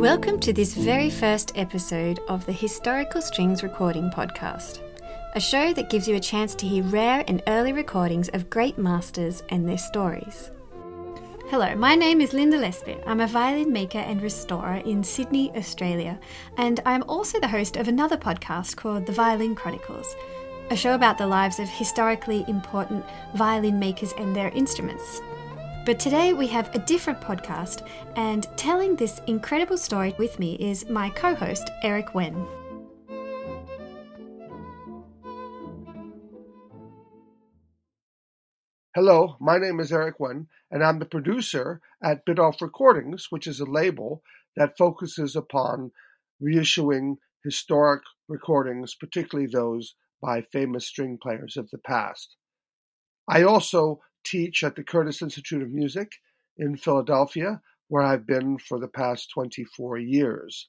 Welcome to this very first episode of the Historical Strings Recording Podcast, a show that gives you a chance to hear rare and early recordings of great masters and their stories. Hello, my name is Linda Lespets. I'm a violin maker and restorer in Sydney, Australia, and I'm also the host of another podcast called The Violin Chronicles, a show about the lives of historically important violin makers and their instruments. But today we have a different podcast, and telling this incredible story with me is my co host, Eric Wen. Hello, my name is Eric Wen, and I'm the producer at Biddulph Recordings, which is a label that focuses upon reissuing historic recordings, particularly those by famous string players of the past. I also teach at the Curtis Institute of Music in Philadelphia, where I've been for the past 24 years.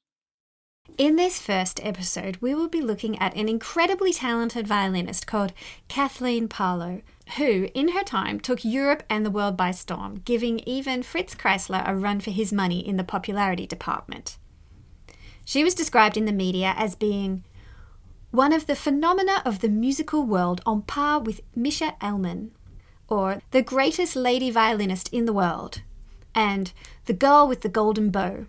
In this first episode, we will be looking at an incredibly talented violinist called Kathleen Parlow, who, in her time, took Europe and the world by storm, giving even Fritz Kreisler a run for his money in the popularity department. She was described in the media as being one of the phenomena of the musical world on par with Mischa Elman, or the greatest lady violinist in the world, and the girl with the golden bow.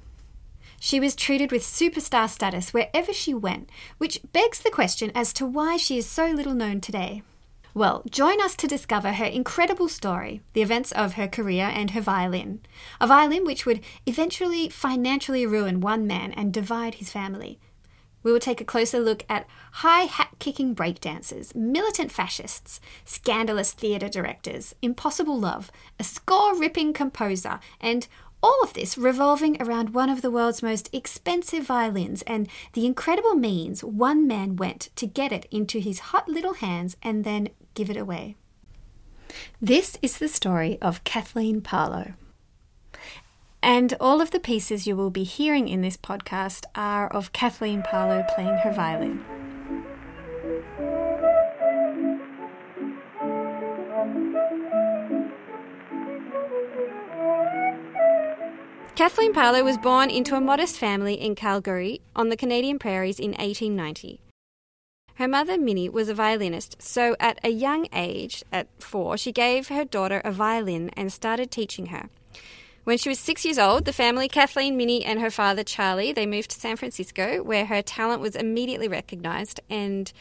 She was treated with superstar status wherever she went, which begs the question as to why she is so little known today. Well, join us to discover her incredible story, the events of her career, and her violin. A violin which would eventually financially ruin one man and divide his family, we will take a closer look at high hat kicking breakdancers, militant fascists, scandalous theatre directors, impossible love, a score ripping composer, and all of this revolving around one of the world's most expensive violins and the incredible means one man went to get it into his hot little hands and then give it away. This is the story of Kathleen Parlow. And all of the pieces you will be hearing in this podcast are of Kathleen Parlow playing her violin. Kathleen Parlow was born into a modest family in Calgary on the Canadian prairies in 1890. Her mother, Minnie, was a violinist, so at a young age, at four, she gave her daughter a violin and started teaching her. When she was six years old, the family, Kathleen, Minnie, and her father, Charlie, they moved to San Francisco, where her talent was immediately recognized. And,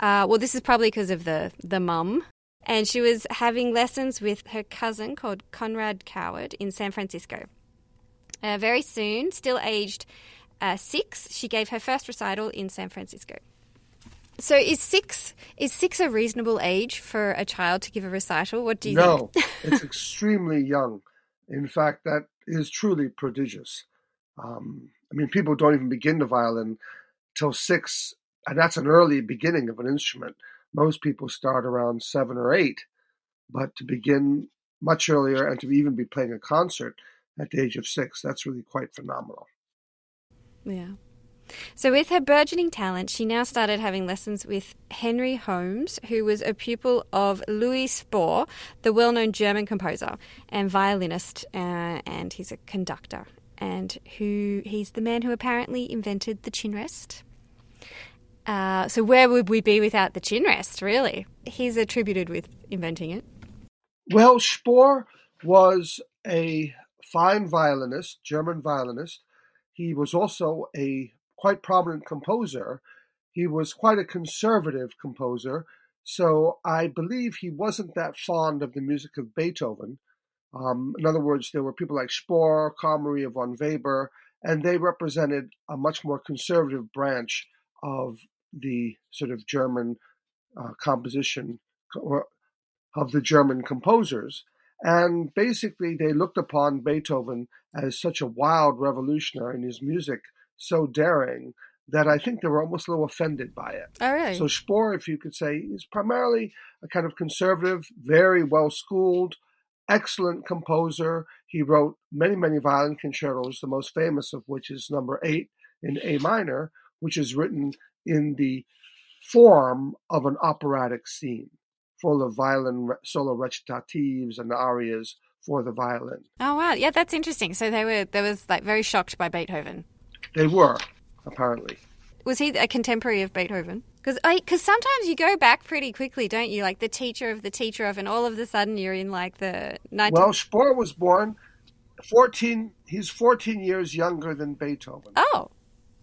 uh, well, this is probably because of the, the mum. And she was having lessons with her cousin called Conrad Coward in San Francisco. Uh, very soon, still aged uh, six, she gave her first recital in San Francisco. So is six is six a reasonable age for a child to give a recital? What do you no, think? No, it's extremely young. In fact, that is truly prodigious. Um, I mean, people don't even begin the violin till six, and that's an early beginning of an instrument. Most people start around seven or eight, but to begin much earlier and to even be playing a concert at the age of six, that's really quite phenomenal. Yeah. So, with her burgeoning talent, she now started having lessons with Henry Holmes, who was a pupil of Louis Spohr, the well known German composer and violinist, uh, and he's a conductor, and who he's the man who apparently invented the chin rest. Uh, so, where would we be without the chin rest, really? He's attributed with inventing it. Well, Spohr was a fine violinist, German violinist. He was also a quite prominent composer. He was quite a conservative composer, so I believe he wasn't that fond of the music of Beethoven. Um, in other words, there were people like Spohr, Maria von Weber, and they represented a much more conservative branch of the sort of German uh, composition or of the German composers. And basically, they looked upon Beethoven as such a wild revolutionary in his music so daring that I think they were almost a little offended by it. Oh, really? So Spohr, if you could say, is primarily a kind of conservative, very well schooled, excellent composer. He wrote many, many violin concertos, the most famous of which is number eight in A minor, which is written in the form of an operatic scene, full of violin solo recitatives and arias for the violin. Oh wow, yeah, that's interesting. So they were they was like very shocked by Beethoven. They were, apparently. Was he a contemporary of Beethoven? Because because sometimes you go back pretty quickly, don't you? Like the teacher of the teacher of, and all of a sudden you're in like the 19- Well, Spohr was born 14, he's 14 years younger than Beethoven. Oh,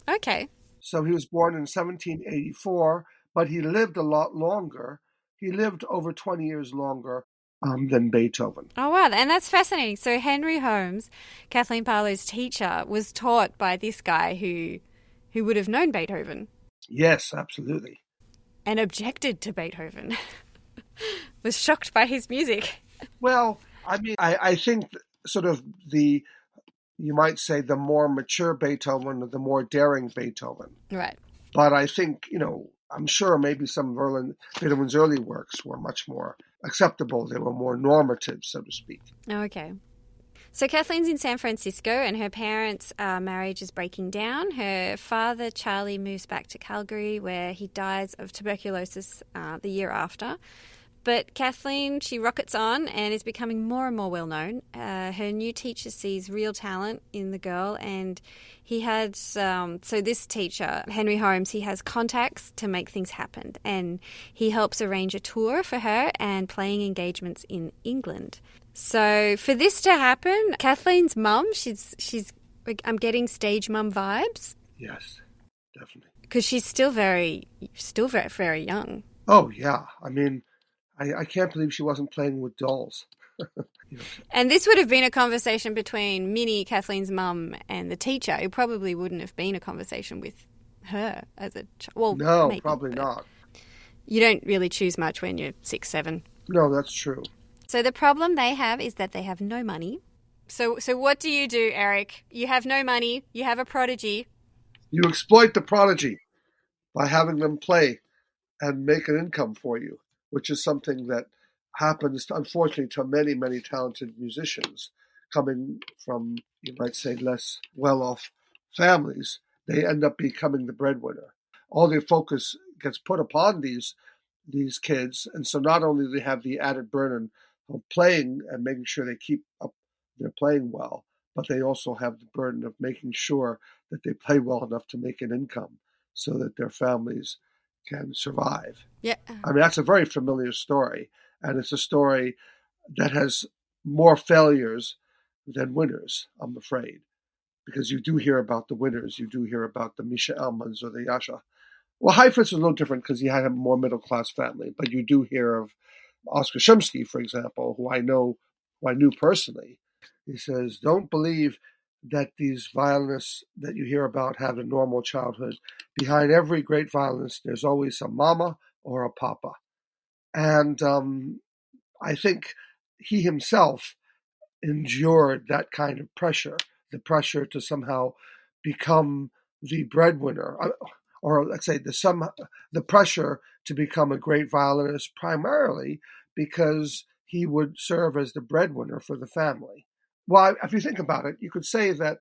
okay. So he was born in 1784, but he lived a lot longer. He lived over 20 years longer um, than Beethoven. Oh, wow. And that's fascinating. So Henry Holmes, Kathleen Parlow's teacher, was taught by this guy who, who would have known Beethoven Yes, absolutely. and objected to Beethoven, was shocked by his music. Well, I mean, I, I think sort of the, you might say, the more mature Beethoven, or the more daring Beethoven. Right. But I think, you know, I'm sure maybe some of Beethoven's early works were much more acceptable. They were more normative, so to speak. Okay. So Kathleen's in San Francisco and her parents' uh, marriage is breaking down. Her father, Charlie, moves back to Calgary where he dies of tuberculosis uh, the year after. But Kathleen, she rockets on and is becoming more and more well known. Uh, her new teacher sees real talent in the girl, and he had um, so this teacher, Henry Holmes, he has contacts to make things happen, and he helps arrange a tour for her and playing engagements in England. So for this to happen, Kathleen's mum, she's she's I'm getting stage mum vibes Yes, definitely. because she's still very still very very young. Oh, yeah. I mean, I, I can't believe she wasn't playing with dolls. You know, And this would have been a conversation between Minnie, Kathleen's mum, and the teacher. It probably wouldn't have been a conversation with her as a child. Well, no, maybe, probably not. You don't really choose much when you're six, seven. No, that's true. So the problem they have is that they have no money. So, so what do you do, Eric? You have no money. You have a prodigy. You exploit the prodigy by having them play and make an income for you, which is something that happens, unfortunately, to many, many talented musicians coming from, you might say, less well off families. They end up becoming the breadwinner. All their focus gets put upon these these kids, and so not only do they have the added burden of playing and making sure they keep up their playing well, but they also have the burden of making sure that they play well enough to make an income so that their families can survive. Yeah. I mean, that's a very familiar story, and it's a story that has more failures than winners, I'm afraid, because you do hear about the winners, you do hear about the Misha Elmans or the Yasha. Well, Heifetz is a little different because he had a more middle class family, but you do hear of Oscar Shumsky, for example, who I know, who I knew personally. He says, "Don't believe that these violinists that you hear about have a normal childhood. Behind every great violinist, there's always a mama or a papa." And um, I think he himself endured that kind of pressure, the pressure to somehow become the breadwinner, uh, or let's say the some the pressure to become a great violinist, primarily because he would serve as the breadwinner for the family. Well, if you think about it, you could say that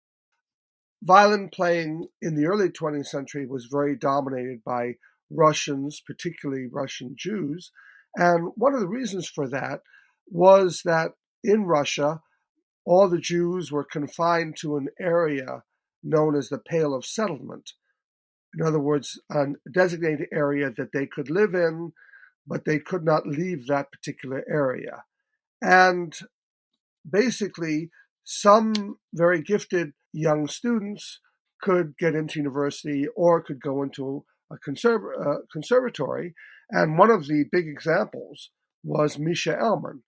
violin playing in the early 20th century was very dominated by Russians, particularly Russian Jews. And one of the reasons for that was that in Russia, all the Jews were confined to an area known as the Pale of Settlement. In other words, a designated area that they could live in, but they could not leave that particular area. And basically, some very gifted young students could get into university or could go into a conserv- uh, conservatory. And one of the big examples was Misha Elman.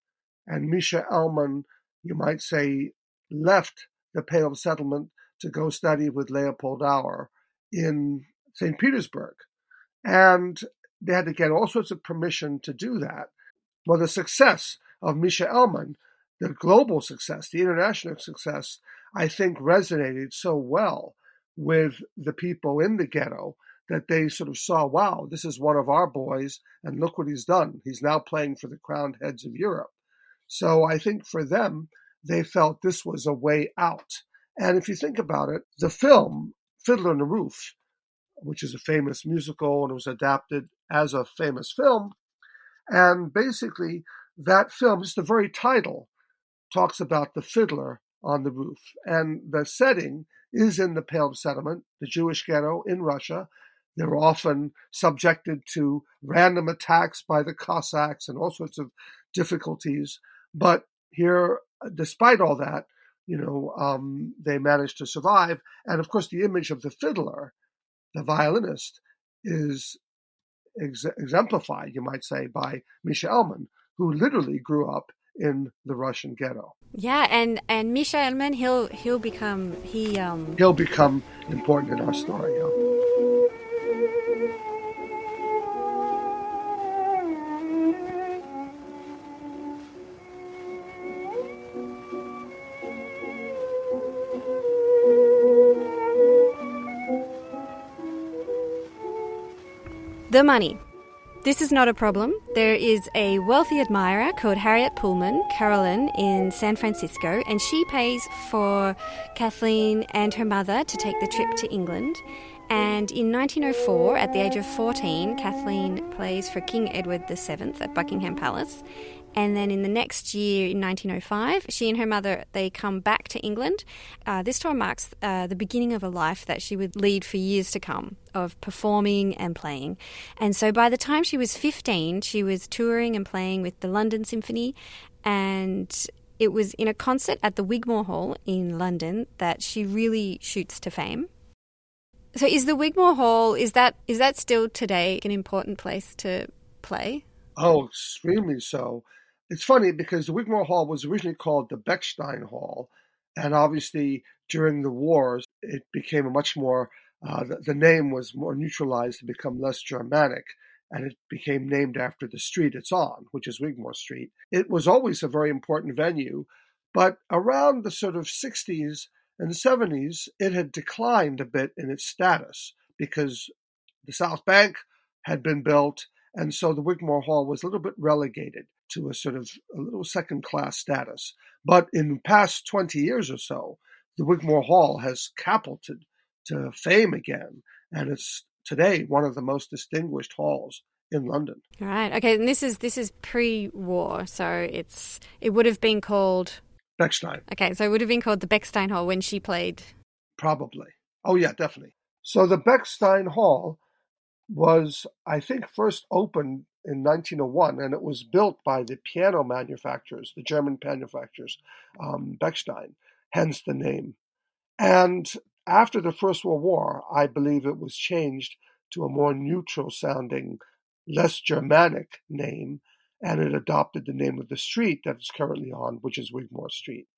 And Misha Elman, you might say, left the Pale of Settlement to go study with Leopold Auer in St. Petersburg. And they had to get all sorts of permission to do that. Well, the success of Misha Elman, the global success, the international success, I think resonated so well with the people in the ghetto that they sort of saw, wow, this is one of our boys, and look what he's done. He's now playing for the crowned heads of Europe. So I think for them, they felt this was a way out. And if you think about it, the film Fiddler on the Roof, which is a famous musical and was adapted as a famous film, and basically that film, just the very title, talks about the fiddler on the roof. And the setting is in the Pale settlement, the Jewish ghetto in Russia. They're often subjected to random attacks by the Cossacks and all sorts of difficulties. But here, despite all that, you know, um, they managed to survive. And of course, the image of the fiddler, the violinist, is ex- exemplified, you might say, by Misha Elman, who literally grew up in the Russian ghetto. Yeah, and and Misha Elman, he'll he'll become he um he'll become important in our story. Yeah. The money. This is not a problem. There is a wealthy admirer called Harriet Pullman, Carolan, in San Francisco, and she pays for Kathleen and her mother to take the trip to England. And in 1904, at the age of 14, Kathleen plays for King Edward VII at Buckingham Palace. And then in the next year, in 1905, she and her mother they come back to England. Uh, this tour marks uh, the beginning of a life that she would lead for years to come of performing and playing. And so by the time she was 15, she was touring and playing with the London Symphony, and it was in a concert at the Wigmore Hall in London that she really shoots to fame. So is the Wigmore Hall is that is that still today an important place to play? Oh, extremely so. It's funny because the Wigmore Hall was originally called the Bechstein Hall, and obviously during the wars it became a much more uh, the, the, name was more neutralized to become less Germanic, and it became named after the street it's on, which is Wigmore Street. It was always a very important venue, but around the sort of 60s and 70s, it had declined a bit in its status because the South Bank had been built, and so the Wigmore Hall was a little bit relegated to a sort of a little second class status. But in the past 20 years or so, the Wigmore Hall has catapulted to fame again, and it's today one of the most distinguished halls in London. Right. Okay. And this is this is pre-war, so it's it would have been called Bechstein. Okay, so it would have been called the Bechstein Hall when she played. Probably. Oh yeah, definitely. So the Bechstein Hall was, I think, first opened in 1901, and it was built by the piano manufacturers, the German manufacturers, um, Bechstein, hence the name. And after the First World War, I believe it was changed to a more neutral sounding, less Germanic name, and it adopted the name of the street that it's currently on, which is Wigmore Street.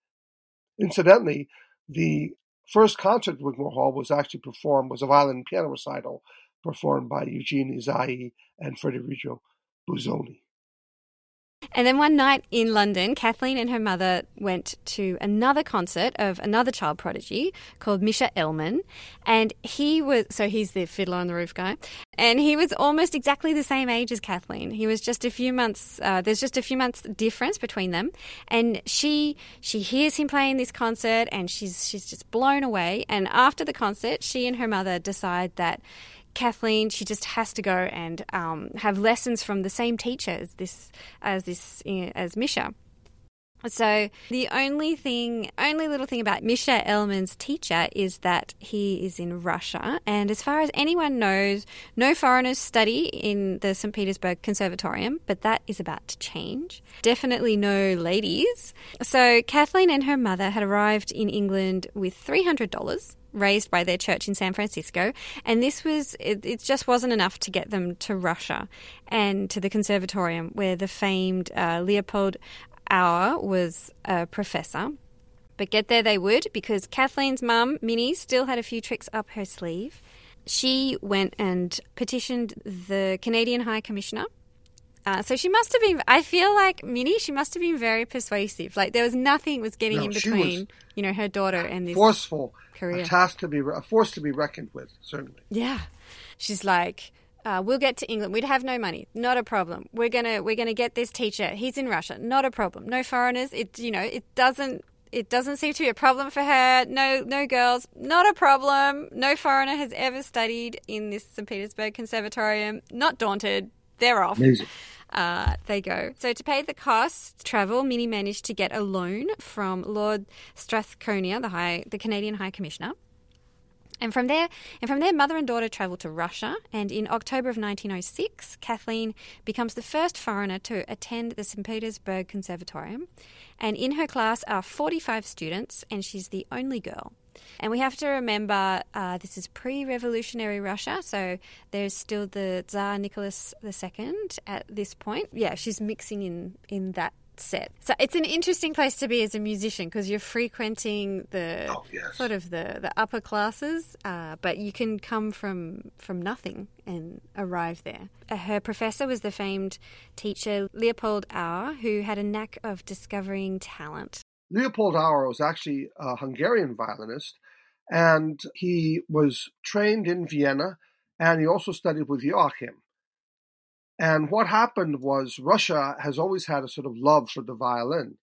Incidentally, the first concert at Wigmore Hall was actually performed, was a violin piano recital performed by Eugene Ysaÿe and Federico And then one night in London, Kathleen and her mother went to another concert of another child prodigy called Misha Elman. And he was, so he's the fiddler on the roof guy. And he was almost exactly the same age as Kathleen. He was just a few months, uh, there's just a few months difference between them. And she, she hears him playing this concert and she's, she's just blown away. And after the concert, she and her mother decide that Kathleen, she just has to go and um, have lessons from the same teacher as this as this as Misha. So the only thing, only little thing about Misha Elman's teacher is that he is in Russia, and as far as anyone knows, no foreigners study in the St. Petersburg Conservatorium, but that is about to change. Definitely no ladies. So Kathleen and her mother had arrived in England with three hundred dollars raised by their church in San Francisco, and this was it, it, just wasn't enough to get them to Russia and to the conservatorium where the famed uh, Leopold Auer was a professor. But get there they would because Kathleen's mum, Minnie, still had a few tricks up her sleeve. She went and petitioned the Canadian High Commissioner uh, so she must have been. I feel like Minnie. She must have been very persuasive. Like there was nothing was getting no, in between, you know, her daughter and this forceful career. A task to be a force to be reckoned with. Certainly. Yeah, she's like, uh, we'll get to England. We'd have no money. Not a problem. We're gonna we're gonna get this teacher. He's in Russia. Not a problem. No foreigners. It you know it doesn't it doesn't seem to be a problem for her. No no girls. Not a problem. No foreigner has ever studied in this St Petersburg Conservatorium. Not daunted. They're off. Amazing. Uh, they go. So to pay the costs, travel, Minnie managed to get a loan from Lord Strathcona, the High, the Canadian High Commissioner. And from there, and from there, mother and daughter travel to Russia. And in October of 1906, Kathleen becomes the first foreigner to attend the St. Petersburg Conservatorium. And in her class are 45 students, and she's the only girl. And we have to remember uh, this is pre revolutionary Russia, so there's still the Tsar Nicholas II at this point. Yeah, she's mixing in, in that set. So it's an interesting place to be as a musician because you're frequenting the Oh, yes. sort of the, the upper classes, uh, but you can come from from nothing and arrive there. Uh, her professor was the famed teacher Leopold Auer, who had a knack of discovering talent. Leopold Auer was actually a Hungarian violinist, and he was trained in Vienna, and he also studied with Joachim. And what happened was Russia has always had a sort of love for the violin,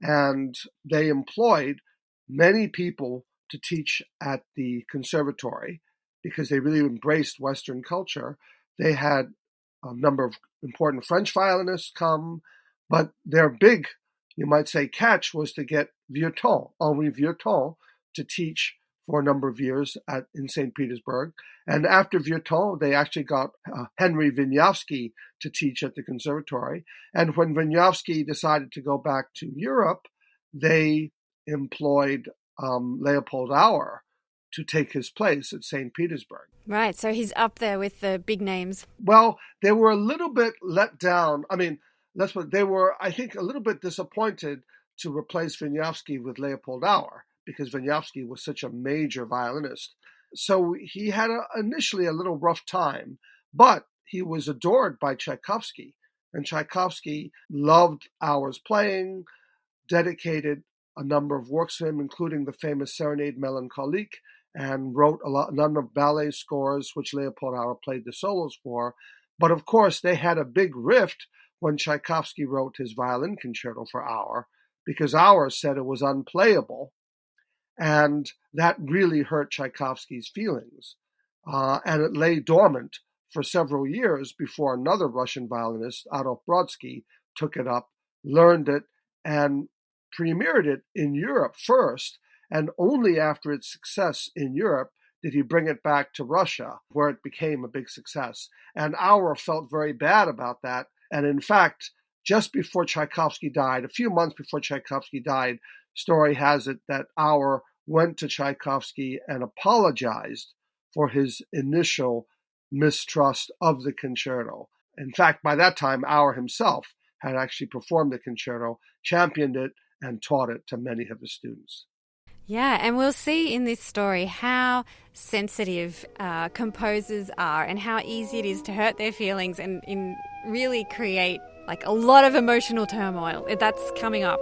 and they employed many people to teach at the conservatory because they really embraced Western culture. They had a number of important French violinists come, but their big, you might say, catch was to get Vieuxtemps, Henri Vieuxtemps, to teach for a number of years at in St. Petersburg. And after Vieuxtemps, they actually got uh, Henry Wieniawski to teach at the conservatory. And when Wieniawski decided to go back to Europe, they employed um, Leopold Auer to take his place at St. Petersburg. Right, so he's up there with the big names. Well, they were a little bit let down. I mean, they were, I think, a little bit disappointed to replace Wieniawski with Leopold Auer because Wieniawski was such a major violinist. So he had a, initially a little rough time, but he was adored by Tchaikovsky. And Tchaikovsky loved Auer's playing, dedicated a number of works to him, including the famous Serenade Melancholique, and wrote a, lot, a number of ballet scores, which Leopold Auer played the solos for. But of course, they had a big rift when Tchaikovsky wrote his violin concerto for Auer, because Auer said it was unplayable. And that really hurt Tchaikovsky's feelings. Uh, and it lay dormant for several years before another Russian violinist, Adolf Brodsky, took it up, learned it, and premiered it in Europe first. And only after its success in Europe did he bring it back to Russia, where it became a big success. And Auer felt very bad about that. And in fact, just before Tchaikovsky died, a few months before Tchaikovsky died, story has it that Auer went to Tchaikovsky and apologized for his initial mistrust of the concerto. In fact, by that time, Auer himself had actually performed the concerto, championed it, and taught it to many of his students. Yeah, and we'll see in this story how sensitive uh, composers are and how easy it is to hurt their feelings and in really create like a lot of emotional turmoil. That's coming up.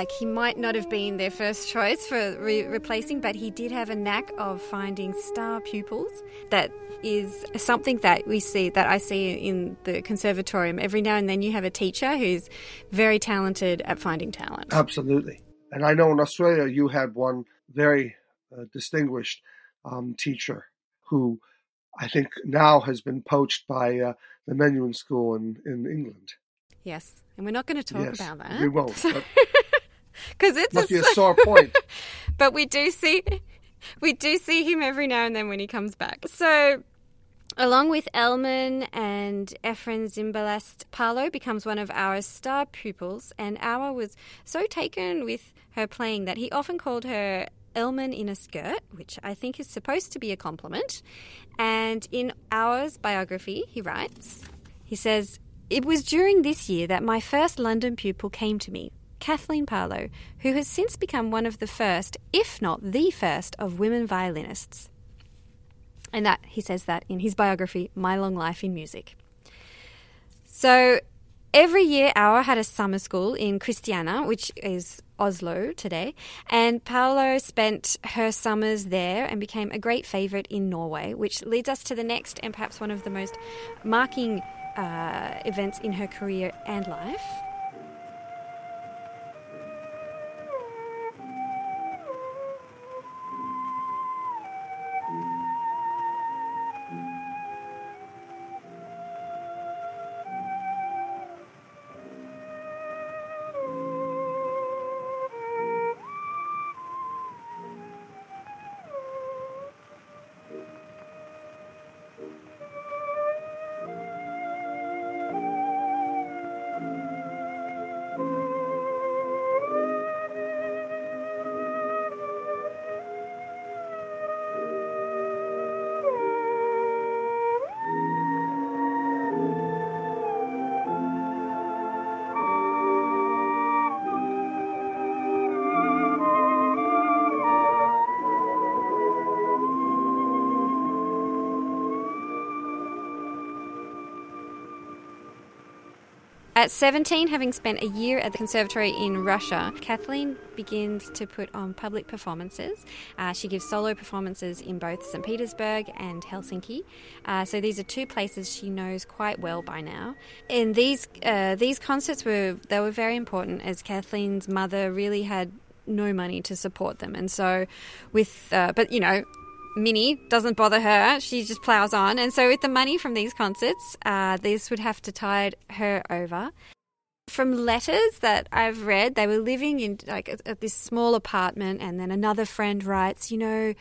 Like he might not have been their first choice for re- replacing, but he did have a knack of finding star pupils. That is something that we see, that I see in the conservatorium. Every now and then, you have a teacher who's very talented at finding talent. Absolutely. And I know in Australia you had one very uh, distinguished um, teacher who I think now has been poached by uh, the Menuhin School in, in England. Yes, and we're not going to talk yes, about that. We won't. Because it's must a, be a sore point. but we do see we do see him every now and then when he comes back. So Along with Elman and Efrem Zimbalist, Parlow becomes one of Auer's star pupils, and Auer was so taken with her playing that he often called her Elman in a skirt, which I think is supposed to be a compliment. And in Auer's biography, he writes, he says, It was during this year that my first London pupil came to me, Kathleen Parlow, who has since become one of the first, if not the first, of women violinists. And that he says that in his biography, My Long Life in Music. So Every year, Auer had a summer school in Christiania, which is Oslo today, and Parlow spent her summers there and became a great favourite in Norway, which leads us to the next and perhaps one of the most marking uh, events in her career and life. At 17, having spent a year at the conservatory in Russia, Kathleen begins to put on public performances. Uh, she gives solo performances in both St. Petersburg and Helsinki. Uh, so these are two places she knows quite well by now. And these uh, these concerts were they were very important as Kathleen's mother really had no money to support them, and so with uh, but you know Minnie doesn't bother her. She just plows on. And so, with the money from these concerts, uh, this would have to tide her over. From letters that I've read, they were living in like at this small apartment, and then another friend writes, you know,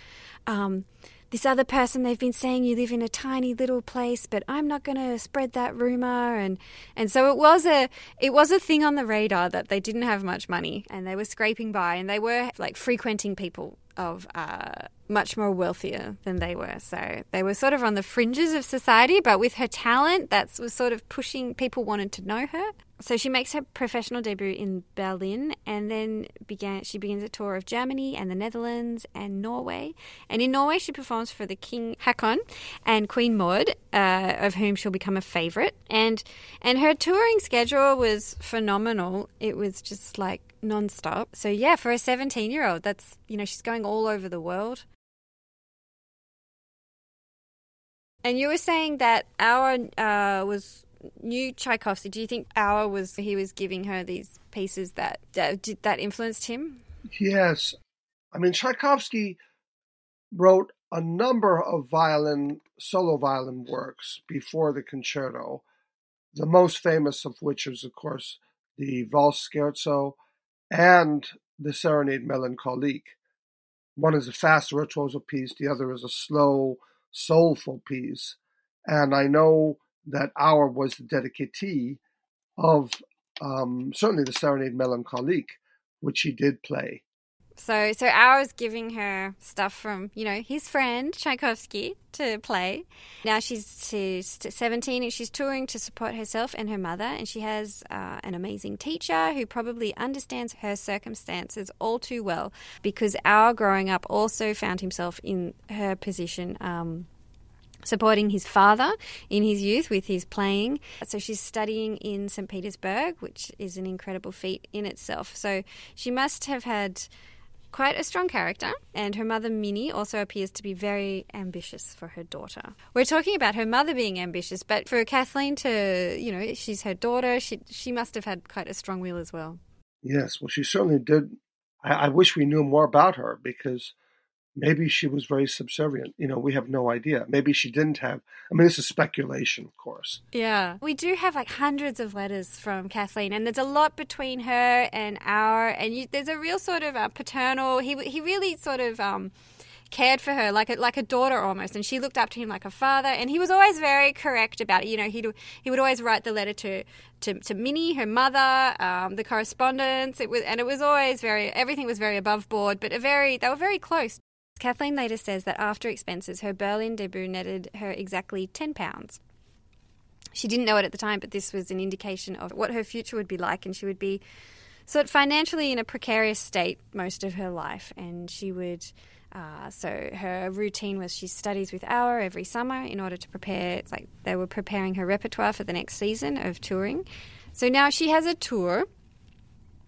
um, this other person they've been saying you live in a tiny little place but i'm not going to spread that rumor and and so it was a it was a thing on the radar that they didn't have much money and they were scraping by and they were like frequenting people of uh, much more wealthier than they were. So they were sort of on the fringes of society, but with her talent, that was sort of pushing people wanted to know her. So she makes her professional debut in Berlin, and then began she begins a tour of Germany and the Netherlands and Norway. And in Norway, she performs for the King Haakon and Queen Maud, uh, of whom she'll become a favorite. And and her touring schedule was phenomenal. It was just like nonstop. So yeah, for a 17 year old, that's you know she's going all over the world. And you were saying that Auer uh, was new Tchaikovsky. Do you think Auer was he was giving her these pieces that that, that influenced him? Yes, I mean Tchaikovsky wrote a number of violin solo violin works before the concerto. The most famous of which is, of course, the Valse Scherzo and the Serenade Melancholique. One is a fast virtuoso piece, the other is a slow, soulful piece. And I know that Auer was the dedicatee of um, certainly the Serenade Melancholique, which he did play. So, so Auer's giving her stuff from, you know, his friend Tchaikovsky to play. Now she's, she's 17 and she's touring to support herself and her mother. And she has uh, an amazing teacher who probably understands her circumstances all too well because Auer growing up also found himself in her position. Um, supporting his father in his youth with his playing. So she's studying in St. Petersburg, which is an incredible feat in itself. So she must have had quite a strong character, and her mother, Minnie, also appears to be very ambitious for her daughter. We're talking about her mother being ambitious, but for Kathleen to, you know, she's her daughter, she, she must have had quite a strong will as well. Yes, well, she certainly did. I, I wish we knew more about her because Maybe she was very subservient. You know, we have no idea. Maybe she didn't have. I mean, this is speculation, of course. Yeah. We do have like hundreds of letters from Kathleen, and there's a lot between her and Auer. and you, there's a real sort of uh, paternal. He he really sort of. Um, cared for her like a, like a daughter almost, and she looked up to him like a father. And he was always very correct about it. You know, he he would always write the letter to to, to Minnie, her mother, um, the correspondence. It was and it was always very everything was very above board, but a very they were very close. Kathleen later says that after expenses, her Berlin debut netted her exactly £10. She didn't know it at the time, but this was an indication of what her future would be like, and she would be sort of financially in a precarious state most of her life. And she would, uh, so her routine was she studies with Auer every summer in order to prepare, it's like they were preparing her repertoire for the next season of touring. So now she has a tour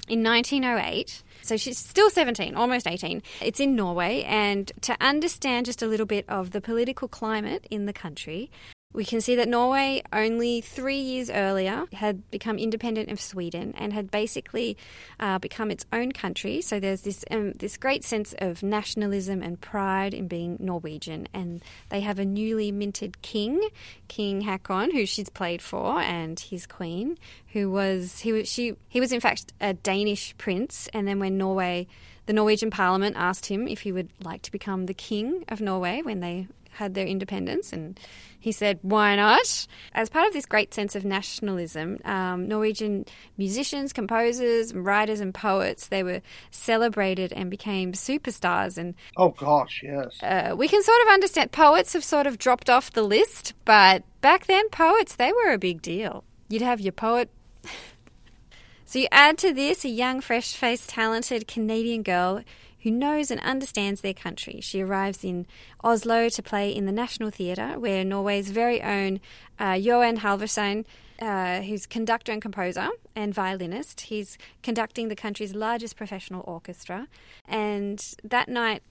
in 1908. So she's still 17, almost 18. It's in Norway. And to understand just a little bit of the political climate in the country, we can see that Norway, only three years earlier, had become independent of Sweden and had basically uh, become its own country. So there's this um, this great sense of nationalism and pride in being Norwegian, and they have a newly minted king, King Haakon, who she's played for, and his queen, who was he was she he was in fact a Danish prince, and then when Norway. The Norwegian parliament asked him if he would like to become the king of Norway when they had their independence, and he said, Why not? As part of this great sense of nationalism, um, Norwegian musicians, composers, writers, and poets they were celebrated and became superstars. And oh gosh, yes, uh, we can sort of understand. Poets have sort of dropped off the list, but back then, poets they were a big deal. You'd have your poet. So you add to this a young, fresh faced, talented Canadian girl who knows and understands their country. She arrives in Oslo to play in the National Theatre, where Norway's very own uh, Johan Halvorsen, uh, who's conductor and composer and violinist, he's conducting the country's largest professional orchestra. And that night,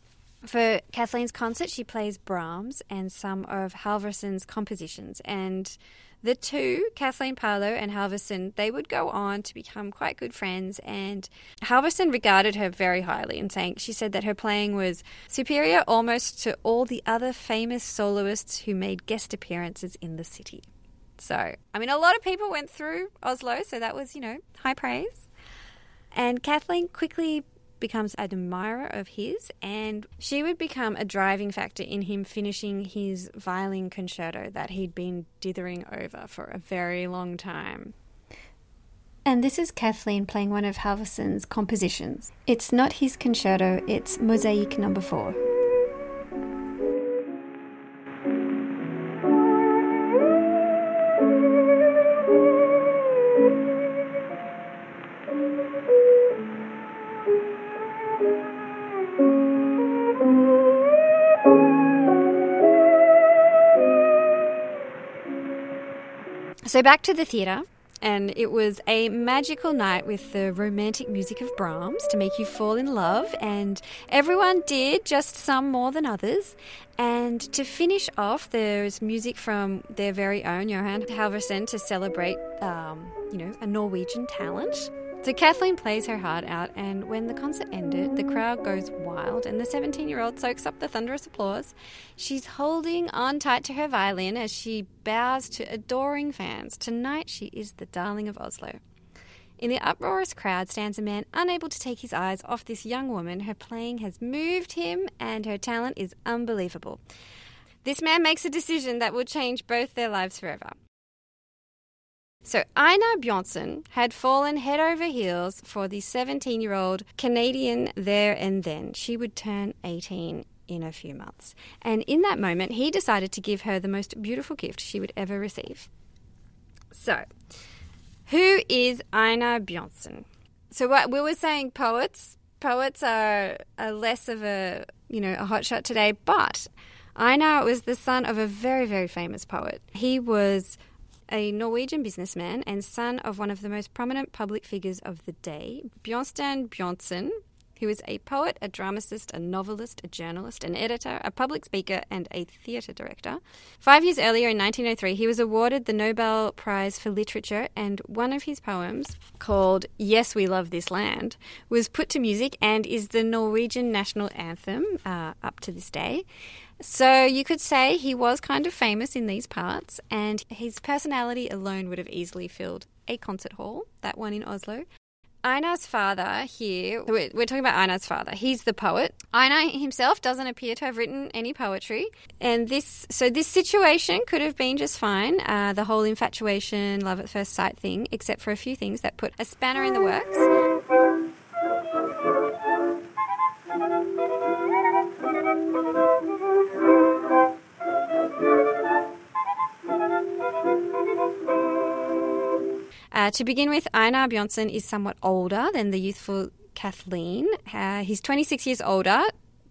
for Kathleen's concert, she plays Brahms and some of Halvorsen's compositions. And the two, Kathleen Parlow and Halvorsen, they would go on to become quite good friends. And Halvorsen regarded her very highly and saying she said that her playing was superior almost to all the other famous soloists who made guest appearances in the city. So, I mean, a lot of people went through Oslo, so that was, you know, high praise. And Kathleen quickly becomes an admirer of his, and she would become a driving factor in him finishing his violin concerto that he'd been dithering over for a very long time. And this is Kathleen playing one of Halvorsen's compositions. It's not his concerto, it's Mosaic number 4. So back to the theatre, and it was a magical night with the romantic music of Brahms to make you fall in love, and everyone did, just some more than others. And to finish off, there's music from their very own Johan Halvorsen to celebrate, um, you know, a Norwegian talent. So Kathleen plays her heart out, and when the concert ended, the crowd goes wild, and the 17 year old soaks up the thunderous applause. She's holding on tight to her violin as she bows to adoring fans. Tonight, she is the darling of Oslo. In the uproarious crowd stands a man unable to take his eyes off this young woman. Her playing has moved him, and her talent is unbelievable. This man makes a decision that will change both their lives forever. So Einar Bjornson had fallen head over heels for the 17 year old Canadian there and then. She would turn 18 in a few months. And in that moment, he decided to give her the most beautiful gift she would ever receive. So, who is Einar Bjornson? So, what we were saying, poets. Poets are, are less of a you know a hotshot today, but Einar was the son of a very very famous poet. He was a Norwegian businessman and son of one of the most prominent public figures of the day, Bjørnstjerne Bjørnson, who is a poet, a dramatist, a novelist, a journalist, an editor, a public speaker, and a theatre director. Five years earlier, in 1903, he was awarded the Nobel Prize for Literature, and one of his poems, called Yes, We Love This Land, was put to music and is the Norwegian national anthem uh, up to this day. So you could say he was kind of famous in these parts, and his personality alone would have easily filled a concert hall, that one in Oslo. Einar's father here, we're, talking about Einar's father. He's the poet. Einar himself doesn't appear to have written any poetry, and this so this situation could have been just fine. Uh, the whole infatuation, love at first sight thing, except for a few things that put a spanner in the works. Uh, to begin with, Einar Bjornson is somewhat older than the youthful Kathleen. Uh, he's 26 years older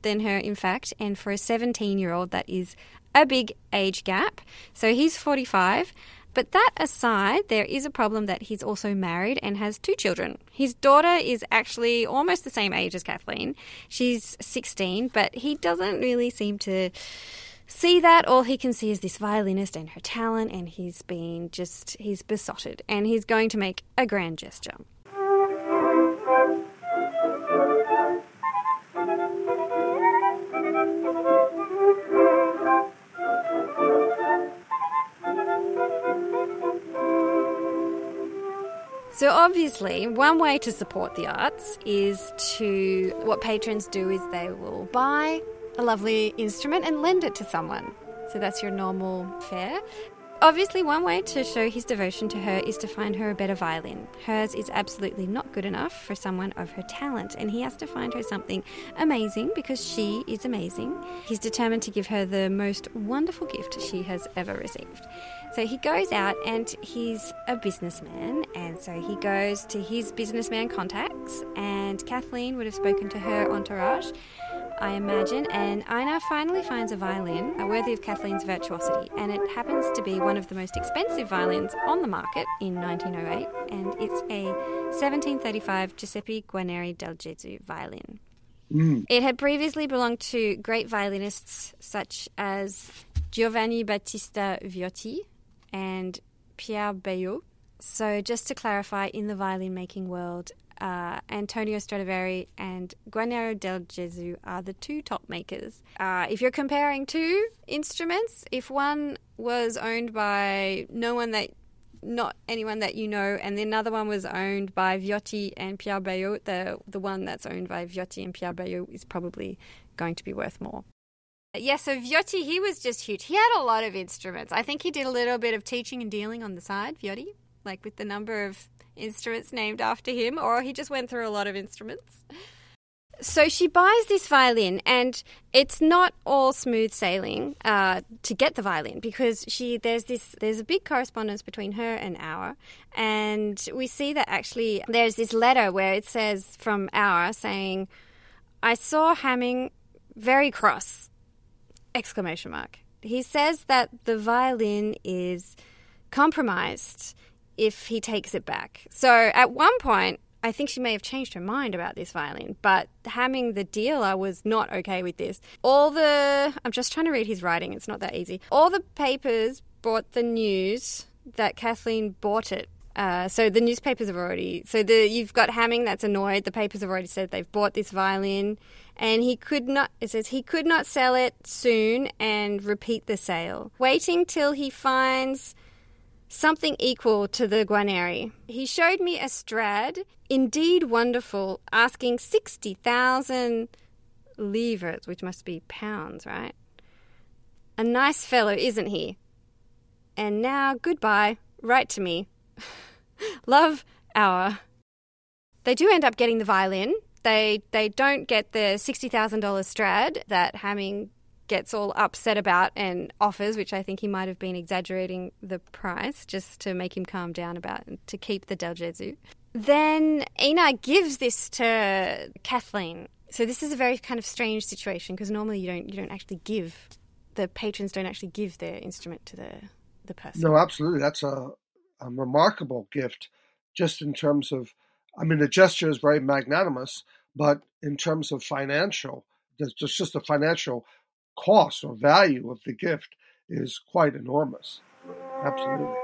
than her, in fact, and for a 17 year old, that is a big age gap. So he's 45. But that aside, there is a problem that he's also married and has two children. His daughter is actually almost the same age as Kathleen. She's 16, but he doesn't really seem to see that. All he can see is this violinist and her talent, and he's been just, he's besotted, and he's going to make a grand gesture. So, obviously, one way to support the arts is to what patrons do is they will buy a lovely instrument and lend it to someone. So, that's your normal fare. Obviously, one way to show his devotion to her is to find her a better violin. Hers is absolutely not good enough for someone of her talent, and he has to find her something amazing because she is amazing. He's determined to give her the most wonderful gift she has ever received. So he goes out and he's a businessman, and so he goes to his businessman contacts, and Kathleen would have spoken to her entourage. I imagine, and Einar finally finds a violin worthy of Kathleen's virtuosity, and it happens to be one of the most expensive violins on the market in 1908, and it's a 1735 Giuseppe Guarneri del Gesù violin. Mm. It had previously belonged to great violinists such as Giovanni Battista Viotti and Pierre Baillot. So, just to clarify, in the violin making world, uh, Antonio Stradivari and Guarneri del Gesù are the two top makers. Uh, if you're comparing two instruments, if one was owned by no one that not anyone that you know, and the another one was owned by Viotti and Pierre Baillot, the the one that's owned by Viotti and Pierre Baillot is probably going to be worth more. Yeah, so Viotti, he was just huge. He had a lot of instruments. I think he did a little bit of teaching and dealing on the side, Viotti, like with the number of instruments named after him, or he just went through a lot of instruments. So she buys this violin, and it's not all smooth sailing uh, to get the violin because she there's this there's a big correspondence between her and Auer, and we see that actually there's this letter where it says from Auer saying, "I saw Hamming very cross!" Exclamation mark. He says that the violin is compromised if he takes it back. So at one point, I think she may have changed her mind about this violin, but Hamming the dealer was not okay with this. All the I'm just trying to read his writing, it's not that easy. All the papers brought the news that Kathleen bought it. Uh, so the newspapers have already so the you've got Hamming that's annoyed. The papers have already said they've bought this violin, and he could not. It says he could not sell it soon and repeat the sale, waiting till he finds something equal to the Guarneri. He showed me a Strad, indeed wonderful, asking 60,000 livres, which must be pounds, right? A nice fellow, isn't he? And now, goodbye. Write to me. Love, Auer. They do end up getting the violin. They they don't get the sixty thousand dollars Strad that Hamming gets all upset about and offers, which I think he might have been exaggerating the price just to make him calm down about to keep the Gesù. Then Einar gives this to Kathleen. So this is a very kind of strange situation because normally you don't you don't actually give the patrons don't actually give their instrument to the the person. No, absolutely. That's a, a remarkable gift, just in terms of. I mean, the gesture is very magnanimous, but in terms of financial, there's just just the financial cost or value of the gift is quite enormous. Absolutely.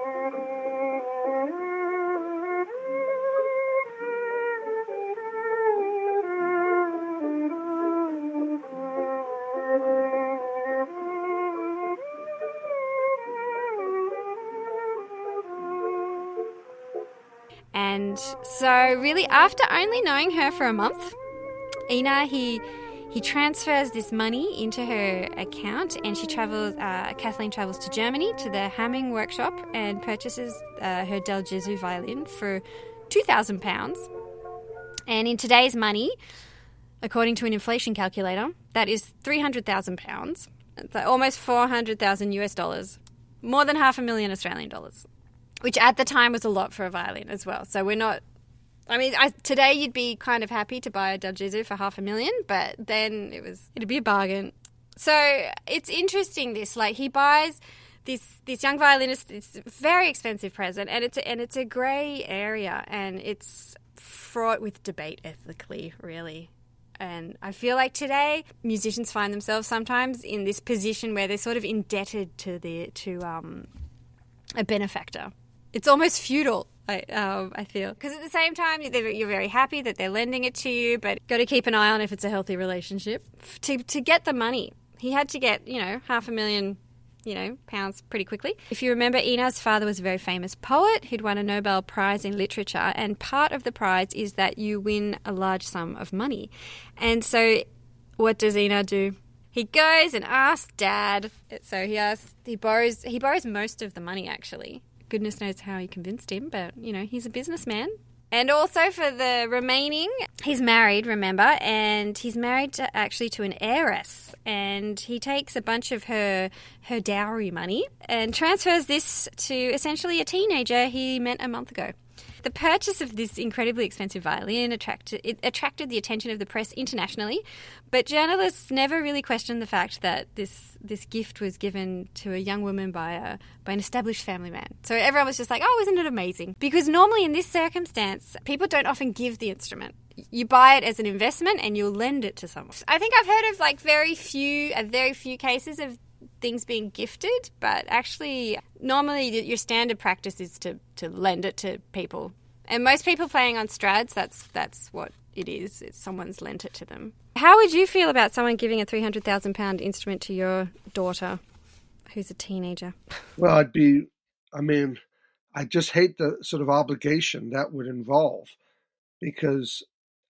And so, really, after only knowing her for a month, Einar, he he transfers this money into her account, and she travels. Uh, Kathleen travels to Germany to the Hamming workshop and purchases uh, her Del Gesù violin for two thousand pounds. And in today's money, according to an inflation calculator, that is three hundred thousand pounds, almost four hundred thousand US dollars, more than half a million Australian dollars, which at the time was a lot for a violin as well. So we're not I mean, I, today you'd be kind of happy to buy a Gesù for half a million, but then it was it'd be a bargain. So it's interesting. This like he buys this this young violinist. It's a very expensive present, and it's a, and it's a grey area, and it's fraught with debate ethically, really. And I feel like today musicians find themselves sometimes in this position where they're sort of indebted to the to um, a benefactor. It's almost feudal. I, um, I feel because at the same time you're very happy that they're lending it to you, but got to keep an eye on if it's a healthy relationship. To to get the money, he had to get you know half a million you know, pounds pretty quickly. If you remember, Einar's father was a very famous poet who'd won a Nobel Prize in literature, and part of the prize is that you win a large sum of money. And so, what does Einar do? He goes and asks dad. So he asks, he borrows, he borrows most of the money actually. Goodness knows how he convinced him, but you know, he's a businessman. And also for the remaining, he's married, remember, and he's married to, actually to an heiress. And he takes a bunch of her her dowry money and transfers this to essentially a teenager he met a month ago. The purchase of this incredibly expensive violin attracted it attracted the attention of the press internationally, but journalists never really questioned the fact that this this gift was given to a young woman by a by an established family man. So everyone was just like, "Oh, isn't it amazing?" Because normally in this circumstance, people don't often give the instrument you buy it as an investment and you'll lend it to someone. I think I've heard of like very few, a very few cases of things being gifted, but actually, normally your standard practice is to, to lend it to people. And most people playing on Strads, that's that's what it is. It's someone's lent it to them. How would you feel about someone giving a three hundred thousand pound instrument to your daughter, who's a teenager? Well, I'd be. I mean, I just hate the sort of obligation that would involve, because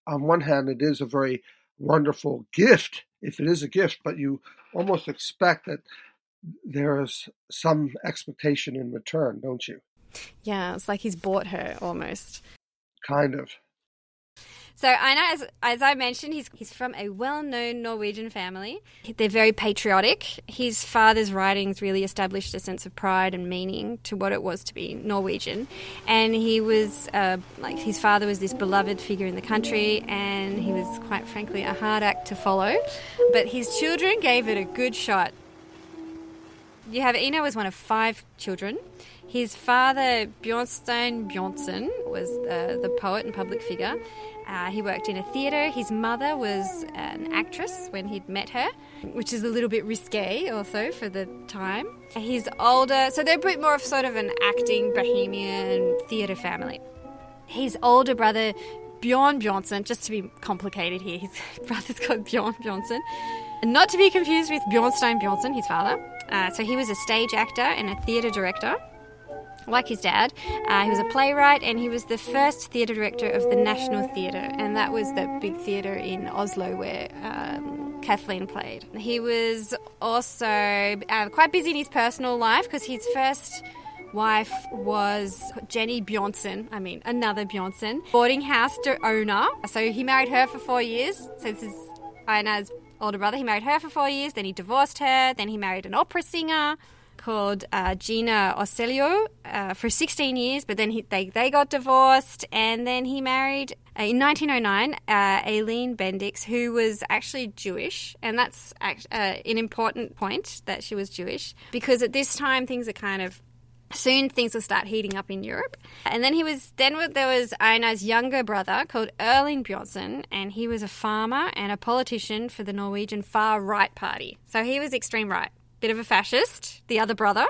on one hand, it is a very wonderful gift if it is a gift, but you almost expect that there is some expectation in return, don't you? Yeah, it's like he's bought her almost. Kind of. So Einar, as, as I mentioned, he's he's from a well-known Norwegian family. They're very patriotic. His father's writings really established a sense of pride and meaning to what it was to be Norwegian, and he was uh, like his father was this beloved figure in the country, and he was quite frankly a hard act to follow. But his children gave it a good shot. You have Einar was one of five children. His father, Bjørnstjerne Bjornson, was uh, the poet and public figure. Uh, he worked in a theatre. His mother was an actress when he'd met her, which is a little bit risque also for the time. He's older, so they're a bit more of sort of an acting bohemian theatre family. His older brother, Bjorn Bjornson, just to be complicated here, his brother's called Bjorn Bjornson, not to be confused with Bjørnstjerne Bjornson, his father. Uh, so he was a stage actor and a theatre director like his dad. Uh, he was a playwright and he was the first theatre director of the National Theatre, and that was the big theatre in Oslo where um, Kathleen played. He was also uh, quite busy in his personal life because his first wife was Jenny Bjornson, I mean, another Bjornson, boarding house owner. So he married her for four years. So this is Einar's older brother. He married her for four years, then he divorced her, then he married an opera singer called uh, Gina Oselio uh, for 16 years, but then he, they, they got divorced, and then he married uh, in 1909 uh, Aileen Bendix, who was actually Jewish, and that's act, uh, an important point that she was Jewish because at this time things are kind of soon things will start heating up in Europe. And then he was then there was Einar's younger brother called Erling Bjornson, and he was a farmer and a politician for the Norwegian far right party. So he was extreme right bit of a fascist, the other brother.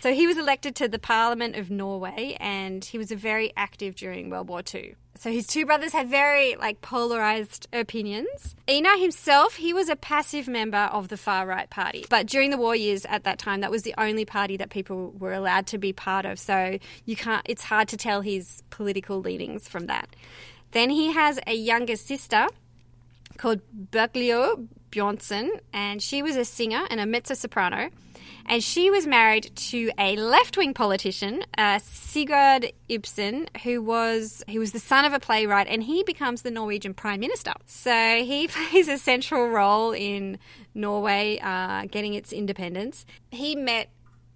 So he was elected to the Parliament of Norway and he was very active during World War II. So his two brothers had very like polarized opinions. Einar himself, he was a passive member of the far right party. But during the war years at that time, that was the only party that people were allowed to be part of. So you can't it's hard to tell his political leanings from that. Then he has a younger sister called Bergliot Bjornson, and she was a singer and a mezzo soprano. And she was married to a left-wing politician, uh, Sigurd Ibsen, who was he was the son of a playwright, and he becomes the Norwegian prime minister. So he plays a central role in Norway uh, getting its independence. He met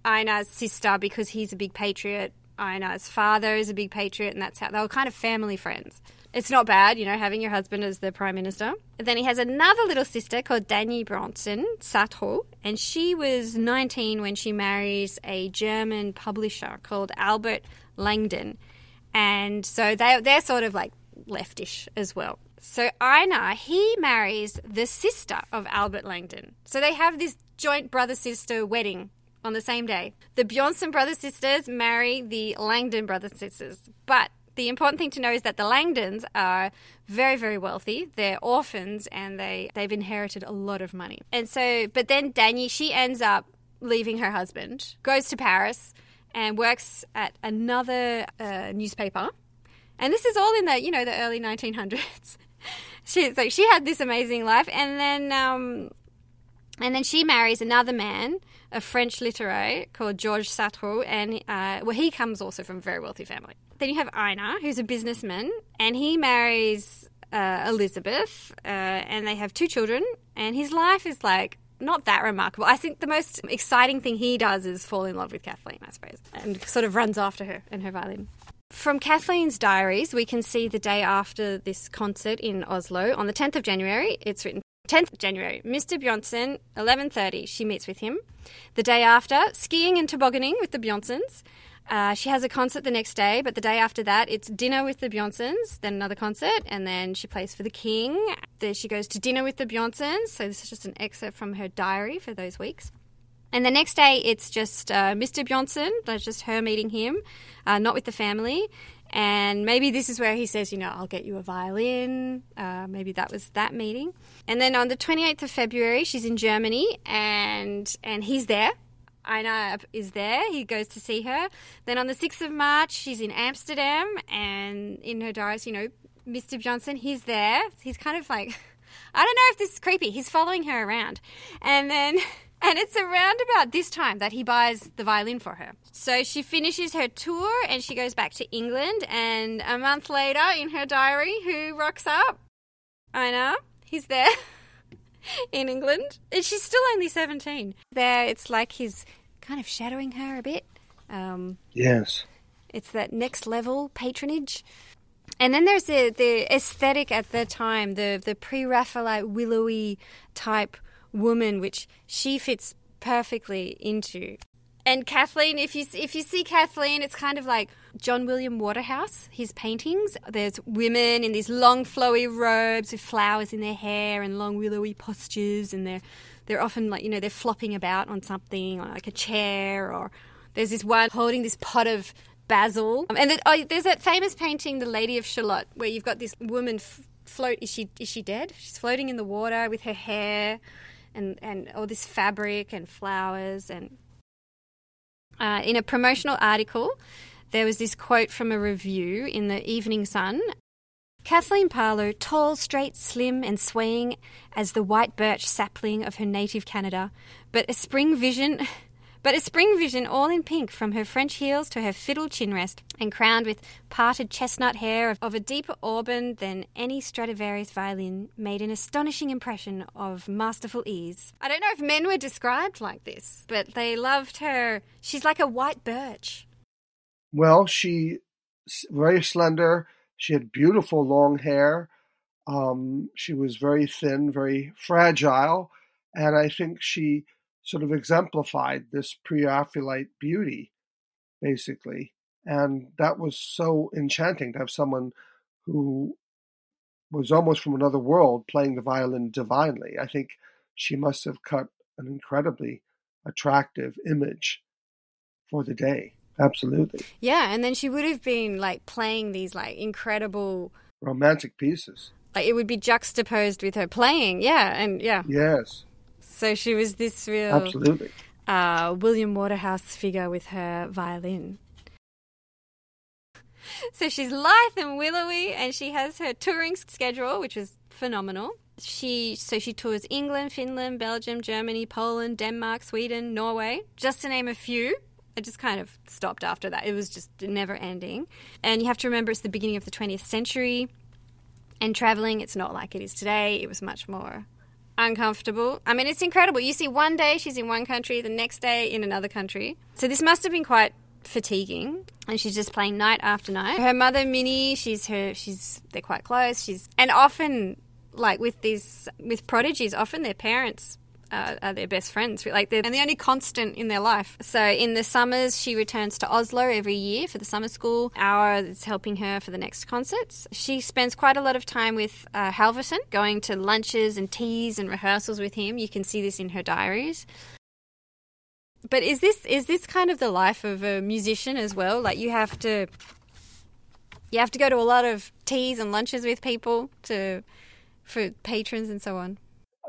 Einar's sister because he's a big patriot. Einar's father is a big patriot, and that's how they were kind of family friends. It's not bad, you know, having your husband as the prime minister. Then he has another little sister called Dagny Bjornson Sautreau, and she was 19 when she marries a German publisher called Albert Langen. And so they, they're sort of like leftish as well. So Einar, he marries the sister of Albert Langen. So they have this joint brother sister wedding on the same day. The Bjornson brother sisters marry the Langen brother sisters. But the important thing to know is that the Langens are very, very wealthy. They're orphans and they, they've inherited a lot of money. And so, but then Dagny, she ends up leaving her husband, goes to Paris and works at another uh, newspaper. And this is all in the, you know, the early 1900s. she, so she had this amazing life. And then, um, and then she marries another man a French literate called Georges Sautreau, and uh, well, he comes also from a very wealthy family. Then you have Einar, who's a businessman, and he marries uh, Elizabeth, uh, and they have two children, and his life is like not that remarkable. I think the most exciting thing he does is fall in love with Kathleen, I suppose, and sort of runs after her and her violin. From Kathleen's diaries, we can see the day after this concert in Oslo, on the 10th of January, it's written 10th January, Mr. Bjornson, 11.30, she meets with him. The day after, skiing and tobogganing with the Bjornsons. Uh, she has a concert the next day, but the day after that, it's dinner with the Bjornsons, then another concert, and then she plays for the King. Then she goes to dinner with the Bjornsons. So this is just an excerpt from her diary for those weeks. And the next day, it's just uh, Mr. Bjornson, that's just her meeting him, uh, not with the family. And maybe this is where he says, you know, I'll get you a violin. Uh, maybe that was that meeting. And then on the 28th of February, she's in Germany and and he's there. Einar is there. He goes to see her. Then on the 6th of March, she's in Amsterdam and in her diaries, you know, Mr. Bjornson, he's there. He's kind of like, I don't know if this is creepy. He's following her around. And then and it's around about this time that he buys the violin for her. So she finishes her tour and she goes back to England. And a month later, in her diary, who rocks up? Einar. He's there in England. And she's still only 17. There, it's like he's kind of shadowing her a bit. Um, yes. It's that next level patronage. And then there's the, the aesthetic at the time, the, the pre Raphaelite willowy type woman, which she fits perfectly into. And Kathleen, if you if you see Kathleen, it's kind of like John William Waterhouse. His paintings. There's women in these long, flowy robes with flowers in their hair and long, willowy postures, and they're they're often like you know they're flopping about on something, like a chair, or there's this one holding this pot of basil. Um, and then, oh, there's that famous painting, The Lady of Shalott, where you've got this woman f- float. Is she is she dead? She's floating in the water with her hair and, and all this fabric and flowers. And uh, in a promotional article, there was this quote from a review in the Evening Sun. Kathleen Parlow, tall, straight, slim, and swaying as the white birch sapling of her native Canada, but a spring vision but a spring vision all in pink from her French heels to her fiddle chin rest, and crowned with parted chestnut hair of a deeper auburn than any Stradivarius violin, made an astonishing impression of masterful ease. I don't know if men were described like this, but they loved her. She's like a white birch. Well, she very slender. She had beautiful long hair. Um, she was very thin, very fragile, and I think she sort of exemplified this pre-Raphaelite beauty, basically. And that was so enchanting to have someone who was almost from another world playing the violin divinely. I think she must have cut an incredibly attractive image for the day. Absolutely. Yeah, and then she would have been like playing these like incredible romantic pieces. Like it would be juxtaposed with her playing. Yeah, and yeah. Yes. So she was this real absolutely uh, William Waterhouse figure with her violin. So she's lithe and willowy, and she has her touring schedule, which is phenomenal. She so she tours England, Finland, Belgium, Germany, Poland, Denmark, Sweden, Norway, just to name a few. It just kind of stopped after that. It was just never ending. And you have to remember it's the beginning of the 20th century. And traveling, it's not like it is today. It was much more uncomfortable. I mean, it's incredible. You see, one day she's in one country, the next day in another country. So this must have been quite fatiguing and she's just playing night after night. Her mother Minnie, she's her she's they're quite close. She's and often like with these with prodigies, often their parents are their best friends. Like they're and the only constant in their life. So in the summers, she returns to Oslo every year for the summer school. Auer is helping her for the next concerts. She spends quite a lot of time with uh, Halvorsen, going to lunches and teas and rehearsals with him. You can see this in her diaries. But is this is this kind of the life of a musician as well? Like you have to you have to go to a lot of teas and lunches with people to for patrons and so on.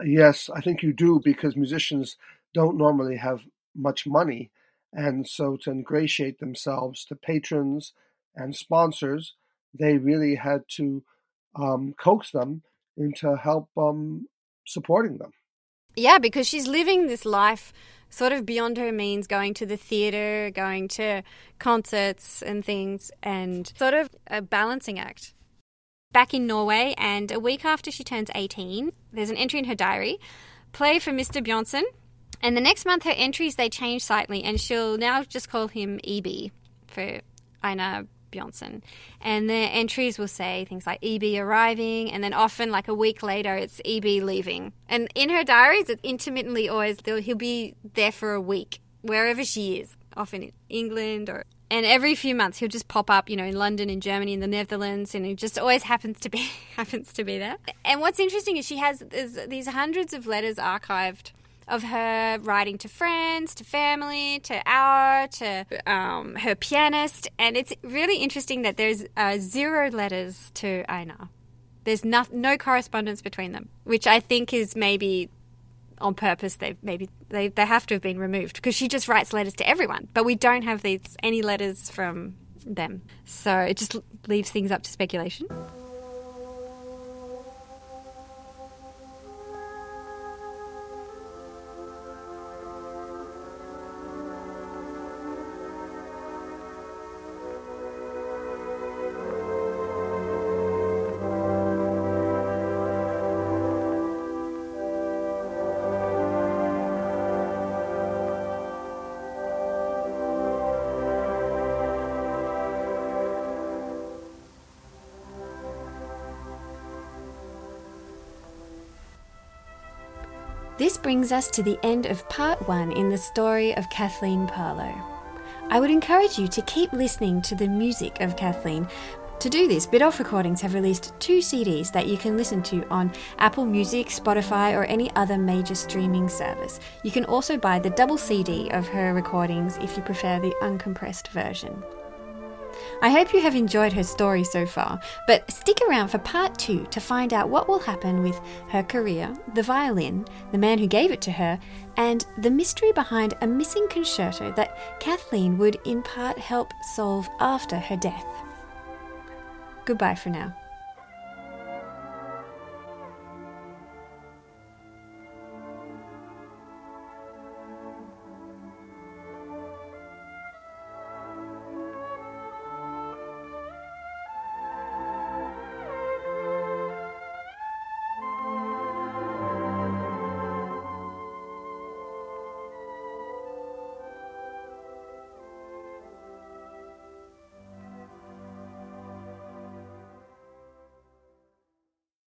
Yes, I think you do because musicians don't normally have much money. And so to ingratiate themselves to patrons and sponsors, they really had to um, coax them into help um, supporting them. Yeah, because she's living this life sort of beyond her means, going to the theatre, going to concerts and things, and sort of a balancing act back in Norway, and a week after she turns 18, there's an entry in her diary play for Mr. Bjornson. And the next month, her entries they change slightly, and she'll now just call him EB for Einar Bjornson. And the entries will say things like EB arriving, and then often, like a week later, it's EB leaving. And in her diaries, it's intermittently always he'll be there for a week, wherever she is, often in England or and every few months he'll just pop up, you know, in London, in Germany, in the Netherlands, and he just always happens to be happens to be there. And what's interesting is she has these hundreds of letters archived of her writing to friends, to family, to Auer, to um, her pianist, and it's really interesting that there's uh, zero letters to Einar. There's no, no correspondence between them, which I think is maybe on purpose they maybe they, they have to have been removed because she just writes letters to everyone but we don't have these any letters from them. So it just leaves things up to speculation This brings us to the end of part one in the story of Kathleen Parlow. I would encourage you to keep listening to the music of Kathleen. To do this, Biddulph Recordings have released two CDs that you can listen to on Apple Music, Spotify, or any other major streaming service. You can also buy the double CD of her recordings if you prefer the uncompressed version. I hope you have enjoyed her story so far, but stick around for part two to find out what will happen with her career, the violin, the man who gave it to her, and the mystery behind a missing concerto that Kathleen would in part help solve after her death. Goodbye for now.